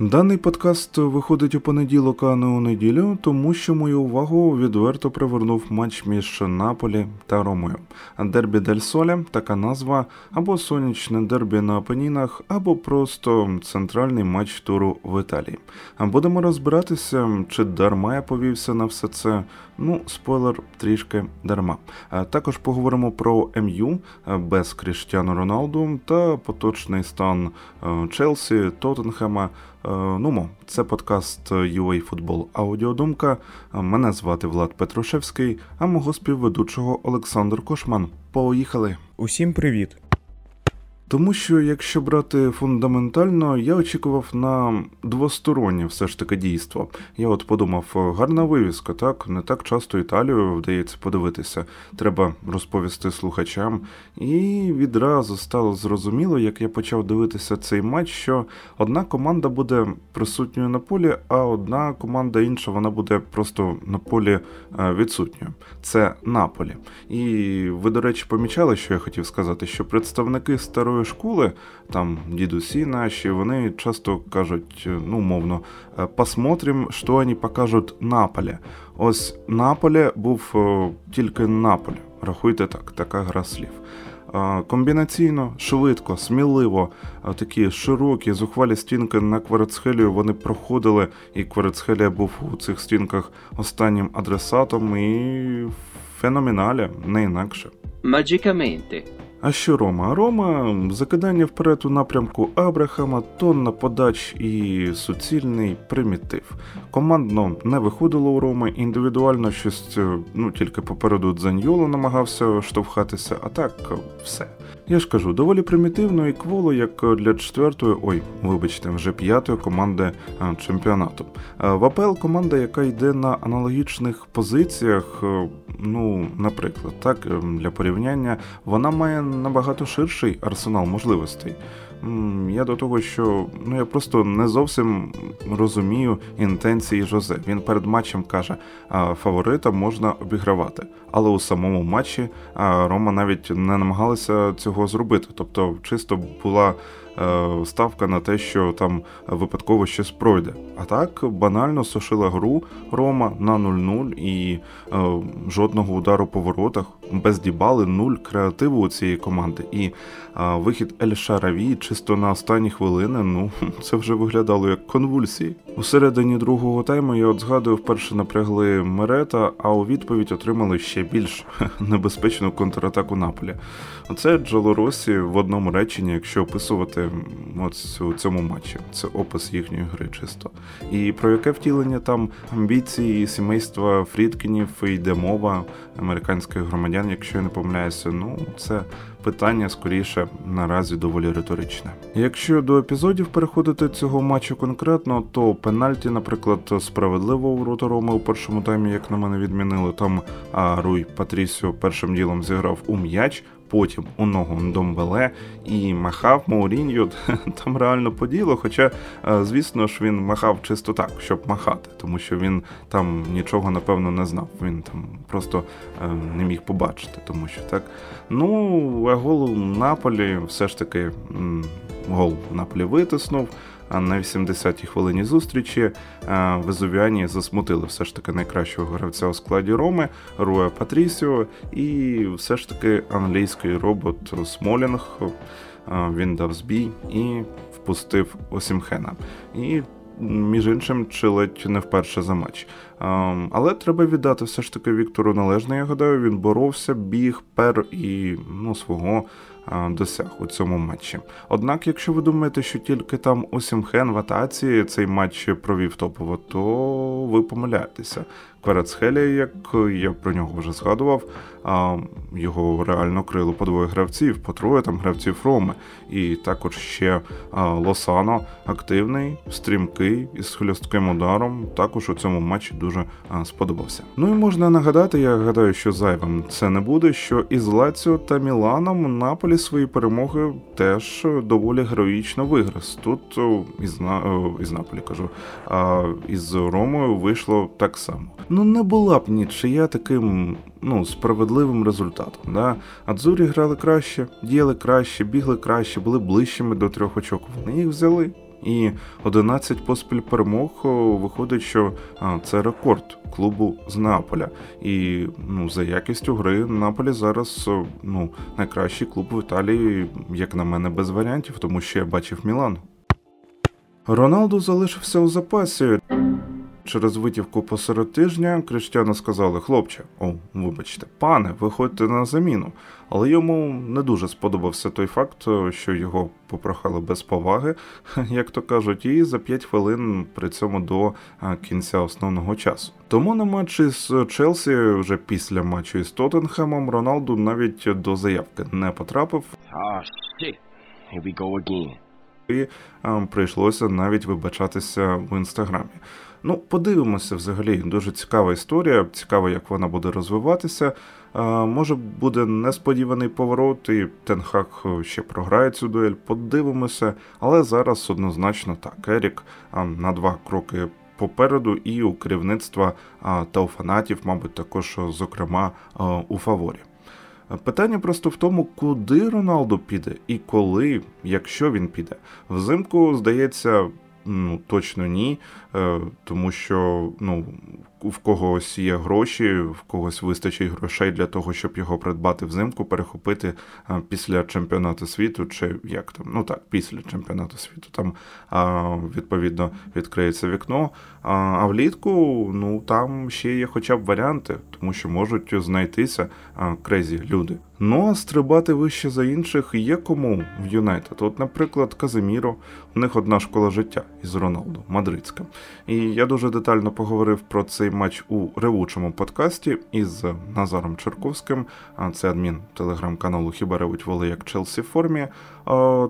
Даний подкаст виходить у понеділок, а не у неділю, тому що мою увагу відверто привернув матч між Наполі та Ромою. Дербі Дель Соля така назва, або сонячне дербі на Апенінах, або просто центральний матч туру в Італії. Будемо розбиратися, чи дарма я повівся на все це. Ну, спойлер трішки дарма. Також поговоримо про МЮ без Кріштіану Роналду та поточний стан Челсі, Тоттенхема. Нумо, це подкаст UA Футбол Аудіодумка. Мене звати Влад Петрушевський, а мого співведучого Олександр Кошман. Поїхали! Усім привіт! Тому що, якщо брати фундаментально, я очікував на двостороннє все ж таки дійство. Я от подумав, гарна вивіска, так не так часто Італію вдається подивитися. Треба розповісти слухачам. І відразу стало зрозуміло, як я почав дивитися цей матч, що одна команда буде присутньою на полі, а одна команда інша вона буде просто на полі е, відсутньою. Це Наполі. І ви, до речі, помічали, що я хотів сказати, що представники старої старої школи, там дідусі наші, вони часто кажуть, ну мовно, «Е, посмотрим, що вони покажуть Наполі. Ось Наполі був е, тільки Наполі. Рахуйте так, така гра слів. Е, комбінаційно, швидко, сміливо, такі широкі, зухвалі стінки на Кварецхелію вони проходили, і Кварецхелія був у цих стінках останнім адресатом і феноменалі, не інакше. Magicamente. А що Рома? Рома закидання вперед у напрямку Абрахама, тонна подач і суцільний примітив. Командно не виходило у Роми, індивідуально щось ну тільки попереду Дзаньйоло намагався штовхатися, а так все. Я ж кажу, доволі примітивно і кволо, як для четвертої, ой, вибачте, вже п'ятої команди чемпіонату. В АПЛ команда, яка йде на аналогічних позиціях, ну, наприклад, так, для порівняння, вона має набагато ширший арсенал можливостей. Я до того, що ну я просто не зовсім розумію інтенції Жозе. Він перед матчем каже, фаворита можна обігравати, але у самому матчі Рома навіть не намагалася цього зробити. Тобто, чисто була Е, ставка на те, що там випадково щось пройде. А так банально сушила гру Рома на 0-0 і е, жодного удару по воротах, без дібали, нуль креативу у цієї команди. І е, вихід Ель Шараві чисто на останні хвилини. Ну це вже виглядало як конвульсії. У середині другого тайму я от згадую, вперше напрягли Мерета, а у відповідь отримали ще більш небезпечну контратаку Наполі. Оце Джолоросі в одному реченні, якщо описувати от у цьому матчі. Це опис їхньої гри чисто. І про яке втілення там амбіції сімейства Фрідкінів йде мова американських громадян, якщо я не помиляюся, ну це питання скоріше наразі доволі риторичне. Якщо до епізодів переходити цього матчу конкретно, то пенальті, наприклад, справедливо у ворота Роми у першому таймі, як на мене відмінили, там Руй Патрісіо першим ділом зіграв у м'яч потім у ногу Домбеле і махав Мауріньо там реально по ділу. Хоча, е, звісно ж, він махав чисто так, щоб махати, тому що він там нічого напевно не знав. Він там просто е, не міг побачити, тому що так. Ну, а гол Наполі все ж таки гол Наполі витиснув на 80-й хвилині зустрічі е, везувіані засмутили все ж таки найкращого гравця у складі Роми Руя Патрісіо, і все ж таки англійський робот Смолінг. Е, він дав збій і впустив Осімхена. І між іншим, чи ледь не вперше за матч. Ем, але треба віддати все ж таки Віктору належне. Я гадаю, він боровся, біг, пер і ну, свого досяг у цьому матчі. Однак, якщо ви думаєте, що тільки там Осімхен в атаці цей матч провів топово, то ви помиляєтеся. Кварацхелія, як я про нього вже згадував, його реально крило по двоє гравців, по троє там гравців Роми. І також ще Лосано активний, стрімкий із хльостким ударом. Також у цьому матчі дуже сподобався. Ну і можна нагадати, я гадаю, що зайвим це не буде. Що із Лаціо та Міланом Наполі свої перемоги теж доволі героїчно виграв. Тут із із Наполі кажу, а із Ромою вийшло так само. Ну не була б нічия таким ну, справедливим результатом. Да? Адзурі грали краще, діяли краще, бігли краще, були ближчими до трьох очок. Вони їх взяли і 11 поспіль перемог виходить, що це рекорд клубу з Неаполя. І ну, за якістю гри Наполі зараз ну, найкращий клуб в Італії, як на мене, без варіантів, тому що я бачив Мілан. Роналду залишився у запасі. Через витівку посеред тижня Криштяну сказали, хлопче, о, вибачте, пане, виходьте на заміну. Але йому не дуже сподобався той факт, що його попрохали без поваги, як то кажуть, і за 5 хвилин при цьому до кінця основного часу. Тому на матчі з Челсі, вже після матчу із Тоттенхемом, Роналду навіть до заявки не потрапив. Oh, shit. Here we go again. І а, прийшлося навіть вибачатися в інстаграмі. Ну, подивимося взагалі. Дуже цікава історія. Цікаво, як вона буде розвиватися. Може буде несподіваний поворот, і Тенхак ще програє цю дуель. Подивимося, але зараз однозначно так. Ерік на два кроки попереду, і у керівництва та у фанатів, мабуть, також, зокрема, у фаворі. Питання просто в тому, куди Роналду піде і коли, якщо він піде. Взимку, здається, ну точно ні, е, тому що ну в когось є гроші, в когось вистачить грошей для того, щоб його придбати взимку, перехопити після чемпіонату світу, чи як там, ну так, після чемпіонату світу. Там відповідно відкриється вікно. А влітку ну там ще є хоча б варіанти, тому що можуть знайтися крезі люди. Ну а стрибати вище за інших є кому в Юнайтед. От, наприклад, Казиміро, у них одна школа життя із Роналду, мадридська. І я дуже детально поговорив про цей матч у ревучому подкасті із Назаром Черковським. Це адмін телеграм-каналу Хіба ревуть воли як Челсі в формі.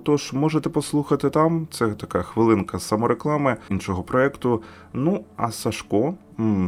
Тож можете послухати там. Це така хвилинка самореклами іншого проекту. Ну а Сашко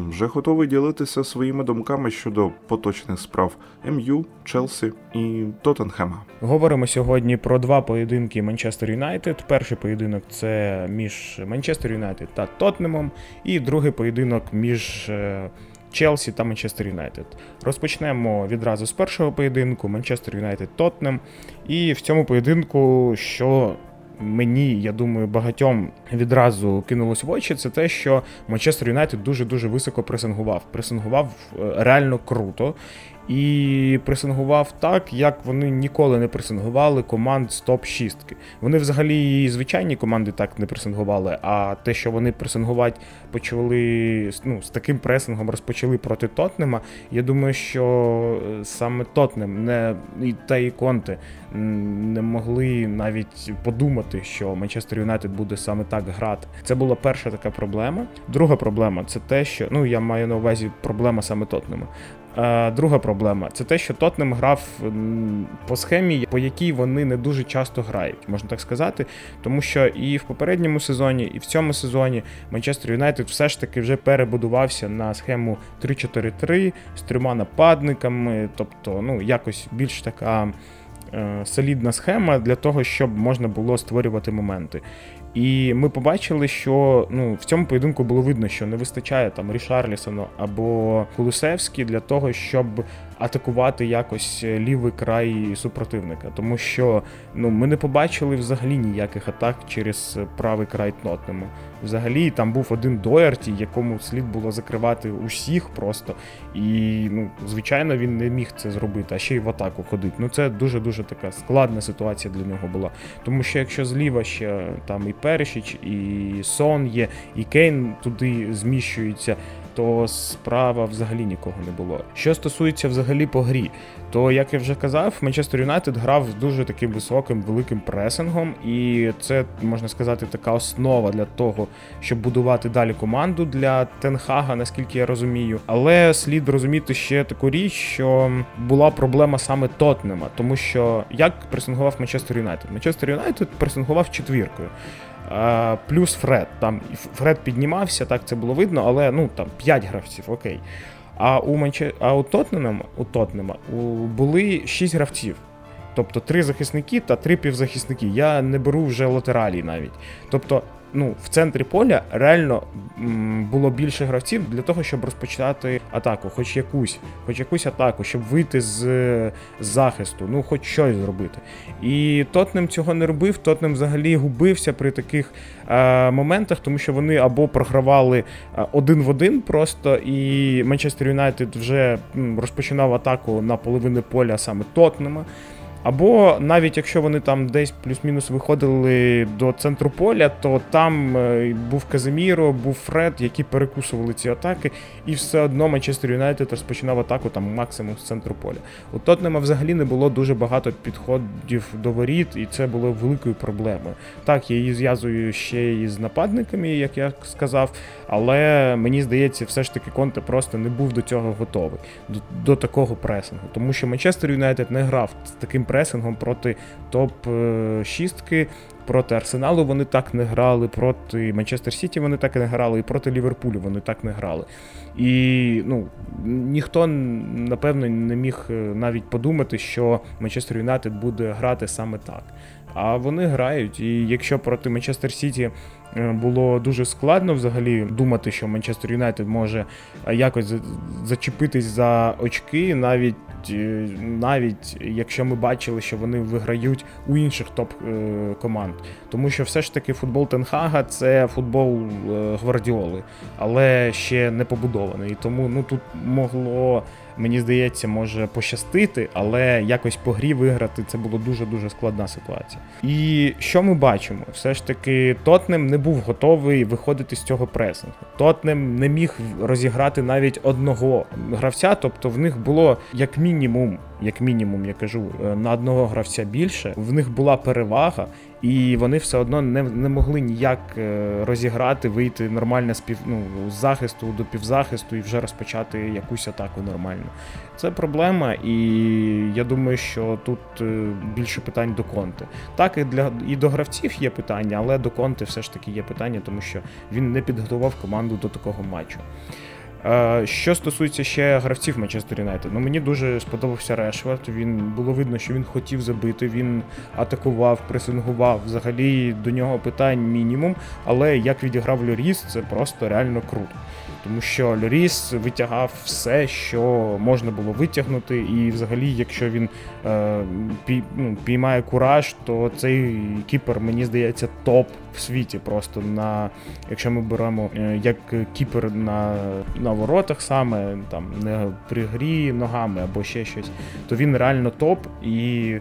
вже готовий ділитися своїми думками щодо поточних справ МЮ, Челсі і Тоттенхема. Говоримо сьогодні про два поєдинки Манчестер Юнайтед. Перший поєдинок це між Манчестер Юнайтед та Тоттенемом, і другий поєдинок між е, Челсі та Манчестер Юнайтед. Розпочнемо відразу з першого поєдинку Манчестер Юнайтед Тотнем. І в цьому поєдинку, що мені, я думаю, багатьом відразу кинулось в очі, це те, що Манчестер Юнайтед дуже-дуже високо пресингував. Пресингував е, реально круто і пресингував так, як вони ніколи не пресингували команд з топ-6. Вони взагалі і звичайні команди так не пресингували, а те, що вони пресингувати почали ну, з таким пресингом розпочали проти Тотнема, я думаю, що е, саме Тотнем не та і Конте не могли навіть подумати, що Манчестер Юнайтед буде саме так грати. Це була перша така проблема. Друга проблема це те, що ну я маю на увазі проблема саме Тотнема. Друга проблема це те, що Тотнем грав по схемі, по якій вони не дуже часто грають, можна так сказати. Тому що і в попередньому сезоні, і в цьому сезоні Манчестер Юнайтед все ж таки вже перебудувався на схему 3-4-3 з трьома нападниками, тобто, ну, якось більш така. Е, солідна схема для того, щоб можна було створювати моменти. І ми побачили, що ну в цьому поєдинку було видно, що не вистачає там Рішарлісону або Кулусевський для того, щоб атакувати якось лівий край супротивника, тому що ну ми не побачили взагалі ніяких атак через правий край Тотнему. Взагалі там був один Доярті, якому слід було закривати усіх просто. І ну, звичайно, він не міг це зробити, а ще й в атаку ходити. Ну це дуже дуже така складна ситуація для нього була. Тому що якщо зліва ще там і Перешіч, і Сон є, і Кейн туди зміщується то справа взагалі нікого не було. Що стосується взагалі по грі, то як я вже казав, Манчестер Юнайтед грав з дуже таким високим великим пресингом, і це можна сказати така основа для того, щоб будувати далі команду для Тенхага, наскільки я розумію. Але слід розуміти ще таку річ, що була проблема саме Тотнема, тому що як пресингував Манчестер Юнайтед? Манчестер Юнайтед пресингував четвіркою. Плюс Фред. Там Фред піднімався, так це було видно, але ну там 5 гравців, окей. А у Манче... а у Тотнема у Тотнема були 6 гравців. Тобто три захисники та три півзахисники. Я не беру вже латералі навіть. Тобто ну, в центрі поля реально було більше гравців для того, щоб розпочати атаку, хоч якусь, хоч якусь атаку, щоб вийти з, з захисту, ну хоч щось зробити. І Тотнем цього не робив. Тотнем взагалі губився при таких е, моментах, тому що вони або програвали е, один в один просто, і Манчестер Юнайтед вже розпочинав атаку на половину поля саме Тотнема. Або навіть якщо вони там десь плюс-мінус виходили до центру поля, то там е, був Казиміро, був Фред, які перекусували ці атаки, і все одно Манчестер Юнайтед розпочинав атаку там максимум з центру поля. У Тотнема взагалі не було дуже багато підходів до воріт, і це було великою проблемою. Так, я її зв'язую ще і з нападниками, як я сказав, але мені здається, все ж таки Конте просто не був до цього готовий, до, до такого пресингу, тому що Манчестер Юнайтед не грав з таким пресингом проти топ-6. Проти Арсеналу вони так не грали, проти Манчестер Сіті вони так і не грали, і проти Ліверпулю вони так не грали. І ну, ніхто, напевно, не міг е, навіть подумати, що Манчестер Юнайтед буде грати саме так. А вони грають. І якщо проти Манчестер Сіті е, було дуже складно взагалі думати, що Манчестер Юнайтед може е, якось зачепитись за очки, навіть Е, навіть якщо ми бачили, що вони виграють у інших топ-команд. Тому що все ж таки футбол Тенхага це футбол Гвардіоли, але ще не побудований. Тому ну тут могло мені здається, може пощастити, але якось по грі виграти це було дуже-дуже складна ситуація. І що ми бачимо? Все ж таки, Тотнем не був готовий виходити з цього пресингу. Тотнем не міг розіграти навіть одного гравця, тобто в них було як мінімум як мінімум, я кажу, е, на одного гравця більше. В них була перевага, і вони все одно не не могли ніяк е, розіграти, вийти нормально з пів, ну, з захисту до півзахисту і вже розпочати якусь атаку нормально. Це проблема, і я думаю, що тут е, більше питань до конти. Так, і для і до гравців є питання, але до конти все ж таки є питання, тому що він не підготував команду до такого матчу. Що стосується ще гравців Манчестер Юнайтед, ну мені дуже сподобався Решвард. Він було видно, що він хотів забити, він атакував, пресингував. Взагалі до нього питань мінімум. Але як відіграв Льоріс, це просто реально круто тому що Льоріс витягав все, що можна було витягнути, і взагалі, якщо він е, пій, ну, піймає кураж, то цей кіпер, мені здається, топ в світі. Просто на якщо ми беремо е, як кіпер на на воротах саме, там не при грі ногами або ще щось, то він реально топ і.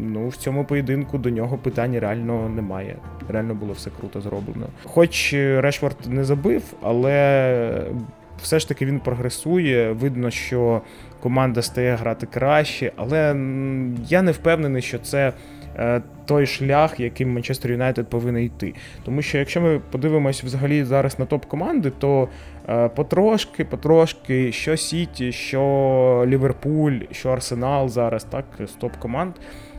Ну, в цьому поєдинку до нього питань реально немає. Реально було все круто зроблено. Хоч Решфорд не забив, але все ж таки він прогресує. Видно, що команда стає грати краще, але я не впевнений, що це. Е, той шлях, яким Манчестер Юнайтед повинен йти. Тому що якщо ми подивимося взагалі зараз на топ-команди, то е, потрошки, потрошки, що Сіті, що Ліверпуль, що Арсенал зараз, так, з топ-команд.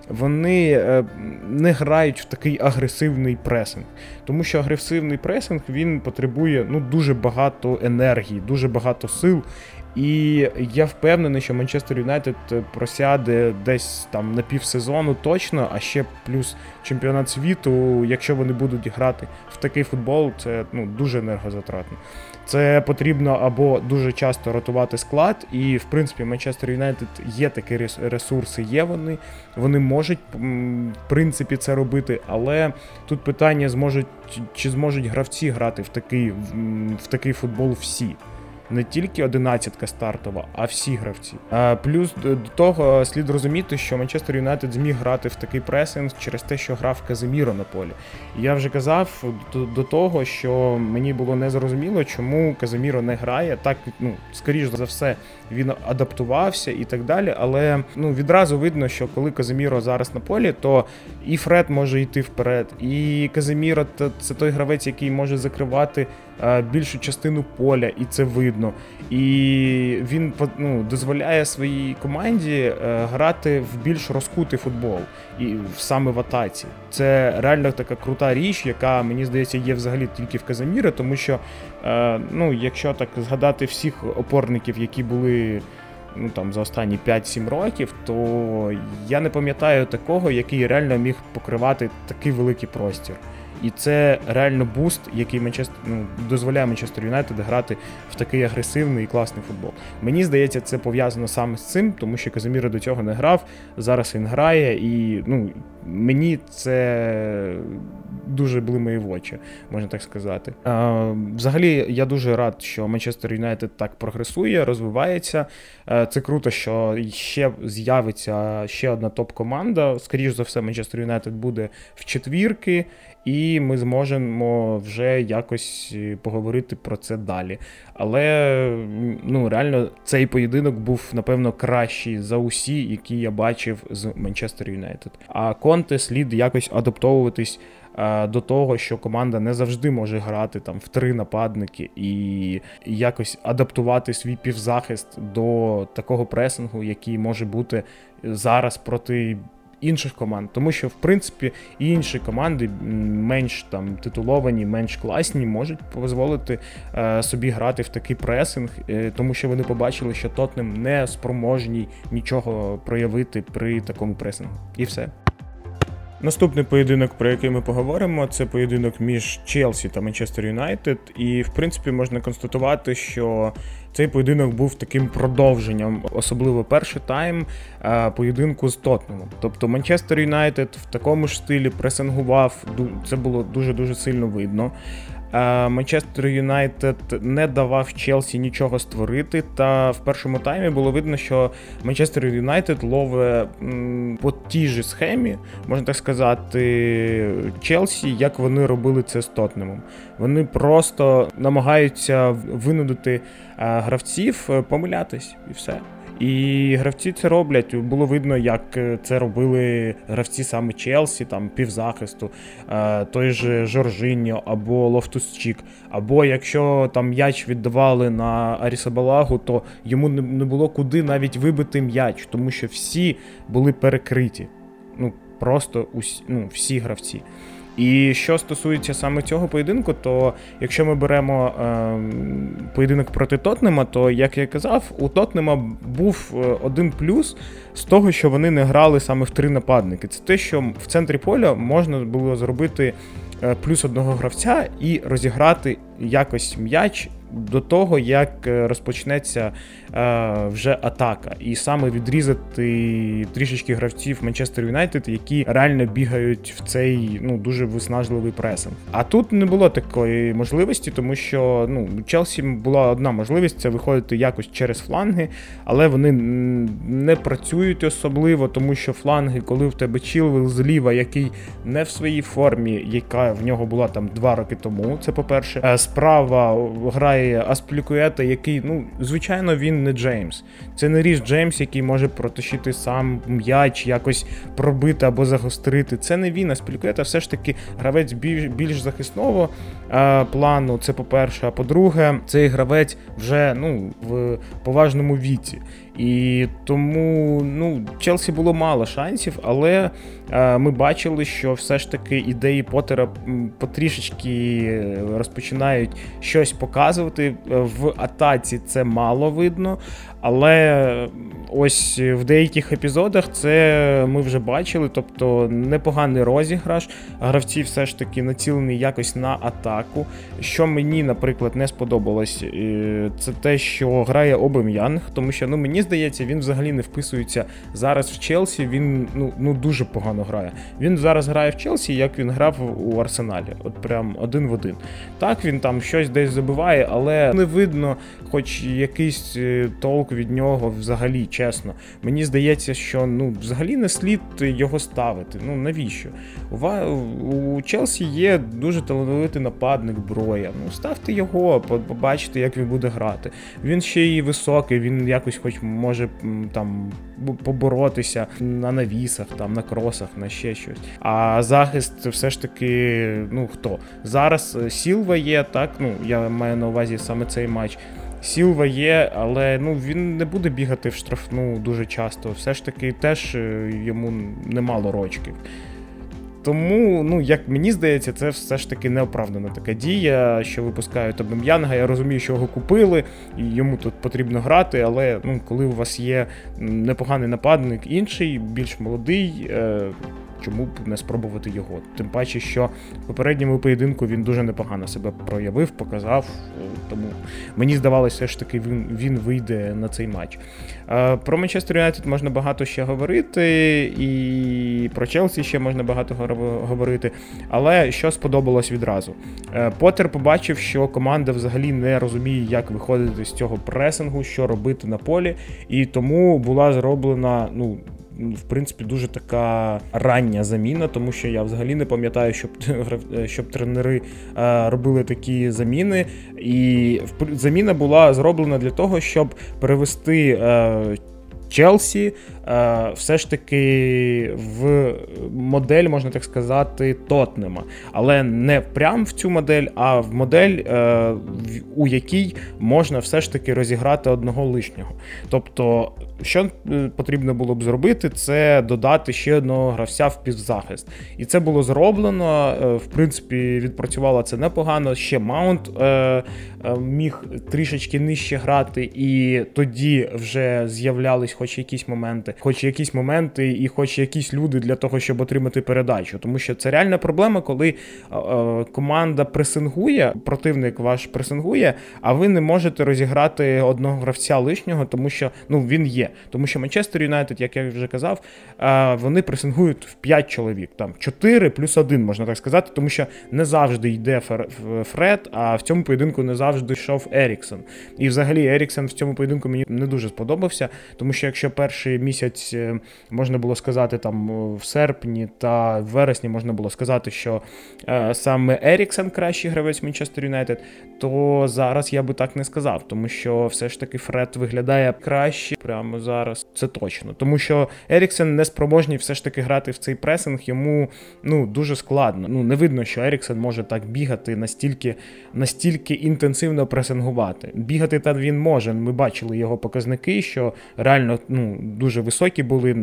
Вони е, не грають в такий агресивний пресинг, тому що агресивний пресинг він потребує ну дуже багато енергії, дуже багато сил. І я впевнений, що Манчестер Юнайтед просяде десь там на півсезону точно, а ще плюс чемпіонат світу, якщо вони будуть грати в такий футбол, це ну дуже енергозатратно. Це потрібно або дуже часто ротувати склад, і в принципі Манчестер Юнайтед є такі ресурси, є вони. Вони можуть в принципі це робити, але тут питання зможуть чи зможуть гравці грати в такий в такий футбол всі не тільки одинадцятка стартова, а всі гравці. Плюс до того слід розуміти, що Манчестер Юнайтед зміг грати в такий пресинг через те, що грав Казиміро на полі. Я вже казав до того, що мені було незрозуміло, чому Казиміро не грає. Так, ну скоріш за все, він адаптувався і так далі. Але ну відразу видно, що коли Казиміро зараз на полі, то і Фред може йти вперед, і Казиміро це той гравець, який може закривати Е, більшу частину поля, і це видно. І він ну, дозволяє своїй команді е, грати в більш розкутий футбол і саме в атаці. Це реально така крута річ, яка мені здається є взагалі тільки в Казаміри, тому що, е, ну, якщо так згадати всіх опорників, які були. Ну там за останні 5-7 років, то я не пам'ятаю такого, який реально міг покривати такий великий простір. І це реально буст, який Манчестер ну, дозволяє Манчестер Юнайтед грати в такий агресивний і класний футбол. Мені здається, це пов'язано саме з цим, тому що Казиміро до цього не грав. Зараз він грає, і ну, мені це дуже блимає в очі, можна так сказати. А, Взагалі, я дуже рад, що Манчестер Юнайтед так прогресує, розвивається. Це круто, що ще з'явиться ще одна топ-команда. Скоріше за все, Манчестер Юнайтед буде в четвірки, і ми зможемо вже якось поговорити про це далі. Але ну реально цей поєдинок був напевно кращий за усі, які я бачив з Манчестер Юнайтед. А Конте слід якось адаптовуватись. До того, що команда не завжди може грати там в три нападники і якось адаптувати свій півзахист до такого пресингу, який може бути зараз проти інших команд, тому що в принципі інші команди менш там титуловані, менш класні, можуть дозволити е, собі грати в такий пресинг, е, тому що вони побачили, що Тотнем не спроможній нічого проявити при такому пресингу. І все. Наступний поєдинок, про який ми поговоримо, це поєдинок між Челсі та Манчестер Юнайтед. І, в принципі, можна констатувати, що цей поєдинок був таким продовженням, особливо перший тайм е, поєдинку з Тотнемом. Тобто Манчестер Юнайтед в такому ж стилі пресингував, це було дуже дуже сильно видно. Манчестер Юнайтед не давав Челсі нічого створити. Та в першому таймі було видно, що Манчестер Юнайтед ловить по тій же схемі, можна так сказати, Челсі, як вони робили це з Тотнемом. Вони просто намагаються винудити гравців е, помилятись і все. І гравці це роблять. Було видно, як е, це робили гравці саме Челсі, там півзахисту, е, той же Жоржиньо або Лофтус-Чік. Або якщо там м'яч віддавали на Аррісабалагу, то йому не було куди навіть вибити м'яч, тому що всі були перекриті. Ну просто усі, ну, всі гравці. І що стосується саме цього поєдинку, то якщо ми беремо е, поєдинок проти Тотнема, то як я казав, у Тотнема був е, один плюс з того, що вони не грали саме в три нападники. Це те, що в центрі поля можна було зробити е, плюс одного гравця і розіграти якось м'яч до того, як е, розпочнеться вже атака, і саме відрізати трішечки гравців Манчестер Юнайтед, які реально бігають в цей ну дуже виснажливий пресинг. А тут не було такої можливості, тому що ну Челсі була одна можливість це виходити якось через фланги, але вони не працюють особливо, тому що фланги, коли в тебе Чілвел зліва, який не в своїй формі, яка в нього була там два роки тому. Це по перше, е, справа грає Асплікуета, який, ну, звичайно, він не Джеймс. Це не Ріс Джеймс, який може протащити сам м'яч, якось пробити або загострити. Це не він. Асплікуета все ж таки гравець більш, більш захисного е, плану. Це по-перше. А по-друге, цей гравець вже ну, в поважному віці. І тому ну, Челсі було мало шансів, але е, ми бачили, що все ж таки ідеї Поттера потрішечки розпочинають щось показувати. В атаці це мало видно. Але ось в деяких епізодах це ми вже бачили, тобто непоганий розіграш. Гравці все ж таки націлені якось на атаку. Що мені, наприклад, не сподобалось, е, це те, що грає Обем'янг, тому що ну мені здається, він взагалі не вписується зараз в Челсі. Він ну ну дуже погано грає. Він зараз грає в Челсі, як він грав у Арсеналі, от прям один в один. Так він там щось десь забиває, але не видно, хоч якийсь е, від нього взагалі, чесно. Мені здається, що ну, взагалі не слід його ставити. Ну навіщо? У, у Челсі є дуже талановитий нападник Броя. Ну, ставте його, побачите, як він буде грати. Він ще і високий, він якось хоч може там поборотися на навісах, там, на кросах, на ще щось. А захист все ж таки, ну хто? Зараз е, Сілва є, так? Ну, я маю на увазі саме цей матч. Сілва є, але ну він не буде бігати в штрафну дуже часто. Все ж таки, теж е, йому немало рочків. Тому, ну, як мені здається, це все ж таки неоправдана така дія, що випускають Абем'янга. Я розумію, що його купили, і йому тут потрібно грати, але ну, коли у вас є непоганий нападник інший, більш молодий, е, чому б не спробувати його? Тим паче, що в попередньому поєдинку він дуже непогано себе проявив, показав. Тому мені здавалося, все ж таки він він вийде на цей матч. Про Манчестер Юнайтед можна багато ще говорити, і про Челсі ще можна багато говорити. Але що сподобалось відразу? Е, Поттер побачив, що команда взагалі не розуміє, як виходити з цього пресингу, що робити на полі, і тому була зроблена ну в принципі дуже така рання заміна, тому що я взагалі не пам'ятаю, щоб щоб тренери е, робили такі заміни. І заміна була зроблена для того, щоб перевести е, Челсі все ж таки в модель, можна так сказати, Тотнема. Але не прям в цю модель, а в модель, е, у якій можна все ж таки розіграти одного лишнього. Тобто, що е, потрібно було б зробити, це додати ще одного гравця в півзахист. І це було зроблено. В принципі, відпрацювало це непогано. Ще Маунт міг трішечки нижче грати, і тоді вже з'являлись хоч якісь моменти, хоч якісь моменти, і хоч якісь люди для того, щоб отримати передачу. Тому що це реальна проблема, коли е, е, команда пресингує, противник ваш пресингує, а ви не можете розіграти одного гравця лишнього, тому що ну він є. Тому що Манчестер Юнайтед, як я вже казав, е, вони пресингують в 5 чоловік, там 4 плюс 1, можна так сказати, тому що не завжди йде Фред, а в цьому поєдинку не завжди йшов Еріксон. І взагалі Еріксон в цьому поєдинку мені не дуже сподобався, тому що якщо перший місяць е, можна було сказати там в серпні та в вересні можна було сказати, що е, саме Еріксон кращий гравець Манчестер Юнайтед, то зараз я би так не сказав, тому що все ж таки Фред виглядає краще прямо зараз. Це точно, тому що Еріксон не спроможний все ж таки грати в цей пресинг. Йому ну дуже складно. Ну не видно, що Еріксон може так бігати настільки, настільки інтенсивно пресингувати. Бігати та він може. Ми бачили його показники, що реально ну, дуже високі були.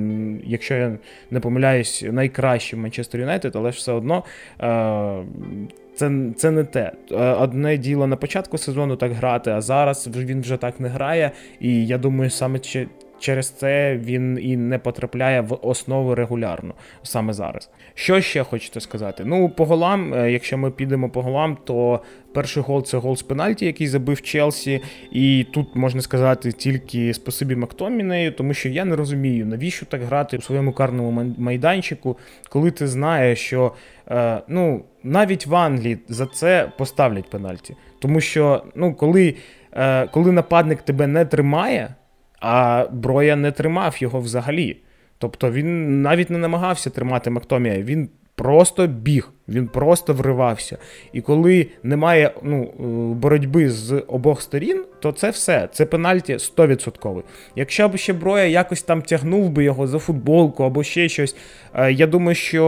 Якщо я не помиляюсь, найкращі в Манчестер Юнайтед, але ж все одно. Е- це це не те. Е, одне діло на початку сезону так грати, а зараз він вже так не грає. І я думаю, саме Через це він і не потрапляє в основу регулярно саме зараз. Що ще хочете сказати? Ну, по голам, е, якщо ми підемо по голам, то перший гол це гол з пенальті, який забив Челсі. І тут можна сказати тільки спасибі Мактомінею, тому що я не розумію, навіщо так грати у своєму карному майданчику, коли ти знаєш, що е, ну, навіть в Англії за це поставлять пенальті. Тому що ну, коли, е, коли нападник тебе не тримає. А Броя не тримав його взагалі. Тобто він навіть не намагався тримати Мактомія, він просто біг, він просто вривався. І коли немає ну, е, боротьби з обох сторін, то це все. Це пенальті 100%. Якщо б ще Броя якось там тягнув би його за футболку або ще щось, е, я думаю, що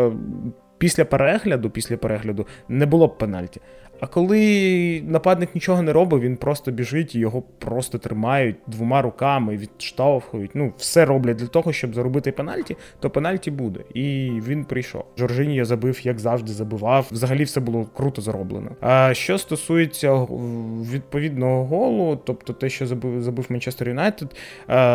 е, після перегляду, після перегляду не було б пенальті. А коли нападник нічого не робить, він просто біжить і його просто тримають двома руками, відштовхують. Ну, все роблять для того, щоб заробити пенальті, то пенальті буде. І він прийшов. Жоржинія забив, як завжди, забивав. Взагалі все було круто зароблено. А що стосується відповідного голу, тобто те, що забив забив Манчестер Юнайтед,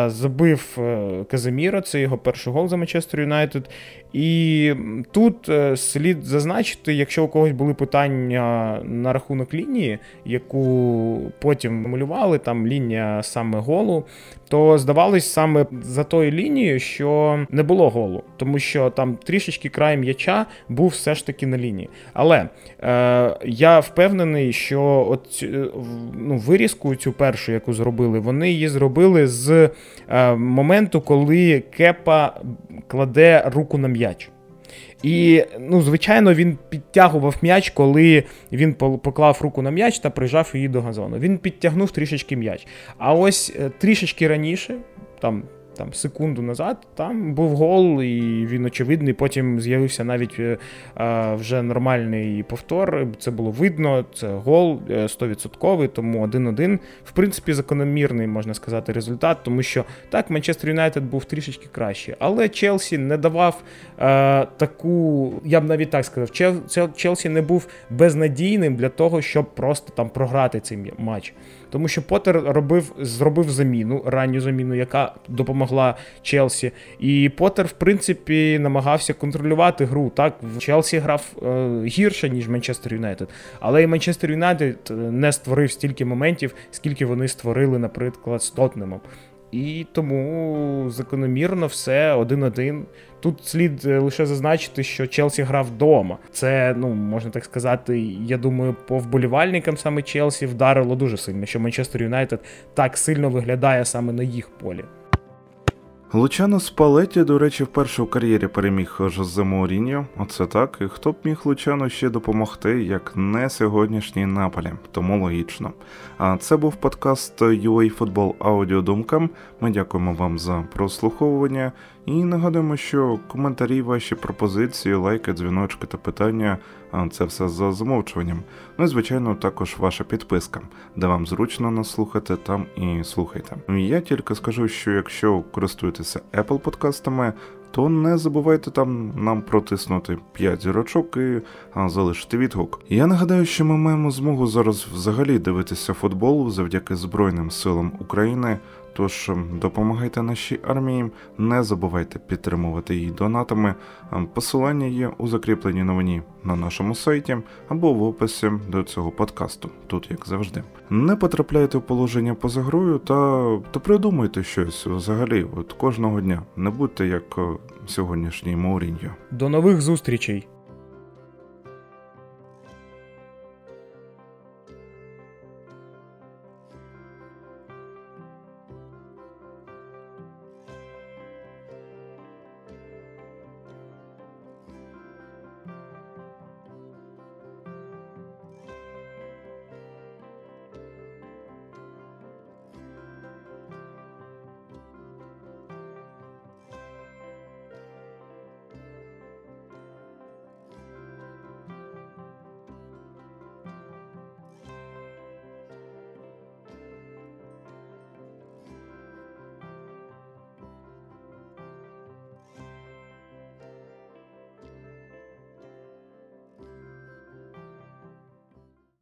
забив е, Казиміро, це його перший гол за Манчестер Юнайтед. І тут е, слід зазначити, якщо у когось були питання на рахунок лінії, яку потім малювали, там лінія саме голу, то здавалось саме за тою лінією, що не було голу, тому що там трішечки край м'яча був все ж таки на лінії. Але е, я впевнений, що от е, ну, вирізку цю першу, яку зробили, вони її зробили з е, моменту, коли Кепа кладе руку на м'яч. І, ну, звичайно, він підтягував м'яч, коли він поклав руку на м'яч та прижав її до газону. Він підтягнув трішечки м'яч. А ось е, трішечки раніше, там там секунду назад, там був гол, і він очевидний. Потім з'явився навіть е, вже нормальний повтор. Це було видно. Це гол 100%, е, тому 1-1. В принципі, закономірний, можна сказати, результат, тому що так, Манчестер Юнайтед був трішечки краще. Але Челсі не давав е, таку, я б навіть так сказав, Челсі не був безнадійним для того, щоб просто там програти цей матч. Тому що Поттер робив, зробив заміну, ранню заміну, яка допомагає допомогла Челсі. І Поттер, в принципі, намагався контролювати гру. Так, Челсі грав е, гірше, ніж Манчестер Юнайтед. Але і Манчестер Юнайтед е, не створив стільки моментів, скільки вони створили, наприклад, з Тотнемом. І тому закономірно все один-один. Тут слід е, лише зазначити, що Челсі грав вдома. Це, ну можна так сказати, я думаю, по вболівальникам саме Челсі вдарило дуже сильно, що Манчестер Юнайтед так сильно виглядає саме на їх полі. Лучано Спалетті, до речі, вперше у кар'єрі переміг Жозе Мауріньо. Оце так. І хто б міг Лучану ще допомогти, як не сьогоднішній Наполі, тому логічно. А це був подкаст UA Football Аудіодумкам. Ми дякуємо вам за прослуховування і нагадуємо, що коментарі, ваші пропозиції, лайки, дзвіночки та питання це все за замовчуванням. Ну і звичайно, також ваша підписка, де вам зручно нас слухати, там і слухайте. Я тільки скажу, що якщо користуєтеся Apple подкастами, то не забувайте там нам протиснути 5 зірочок і залишити відгук. Я нагадаю, що ми маємо змогу зараз взагалі дивитися футбол завдяки Збройним силам України. Тож ем, допомагайте нашій армії, не забувайте підтримувати її донатами. Ем, посилання є у закріпленій новині на нашому сайті або в описі до цього подкасту, тут як завжди. Не потрапляйте в положення поза грою та та придумайте щось взагалі от кожного дня. Не будьте як сьогоднішній Мауріньо. До нових зустрічей!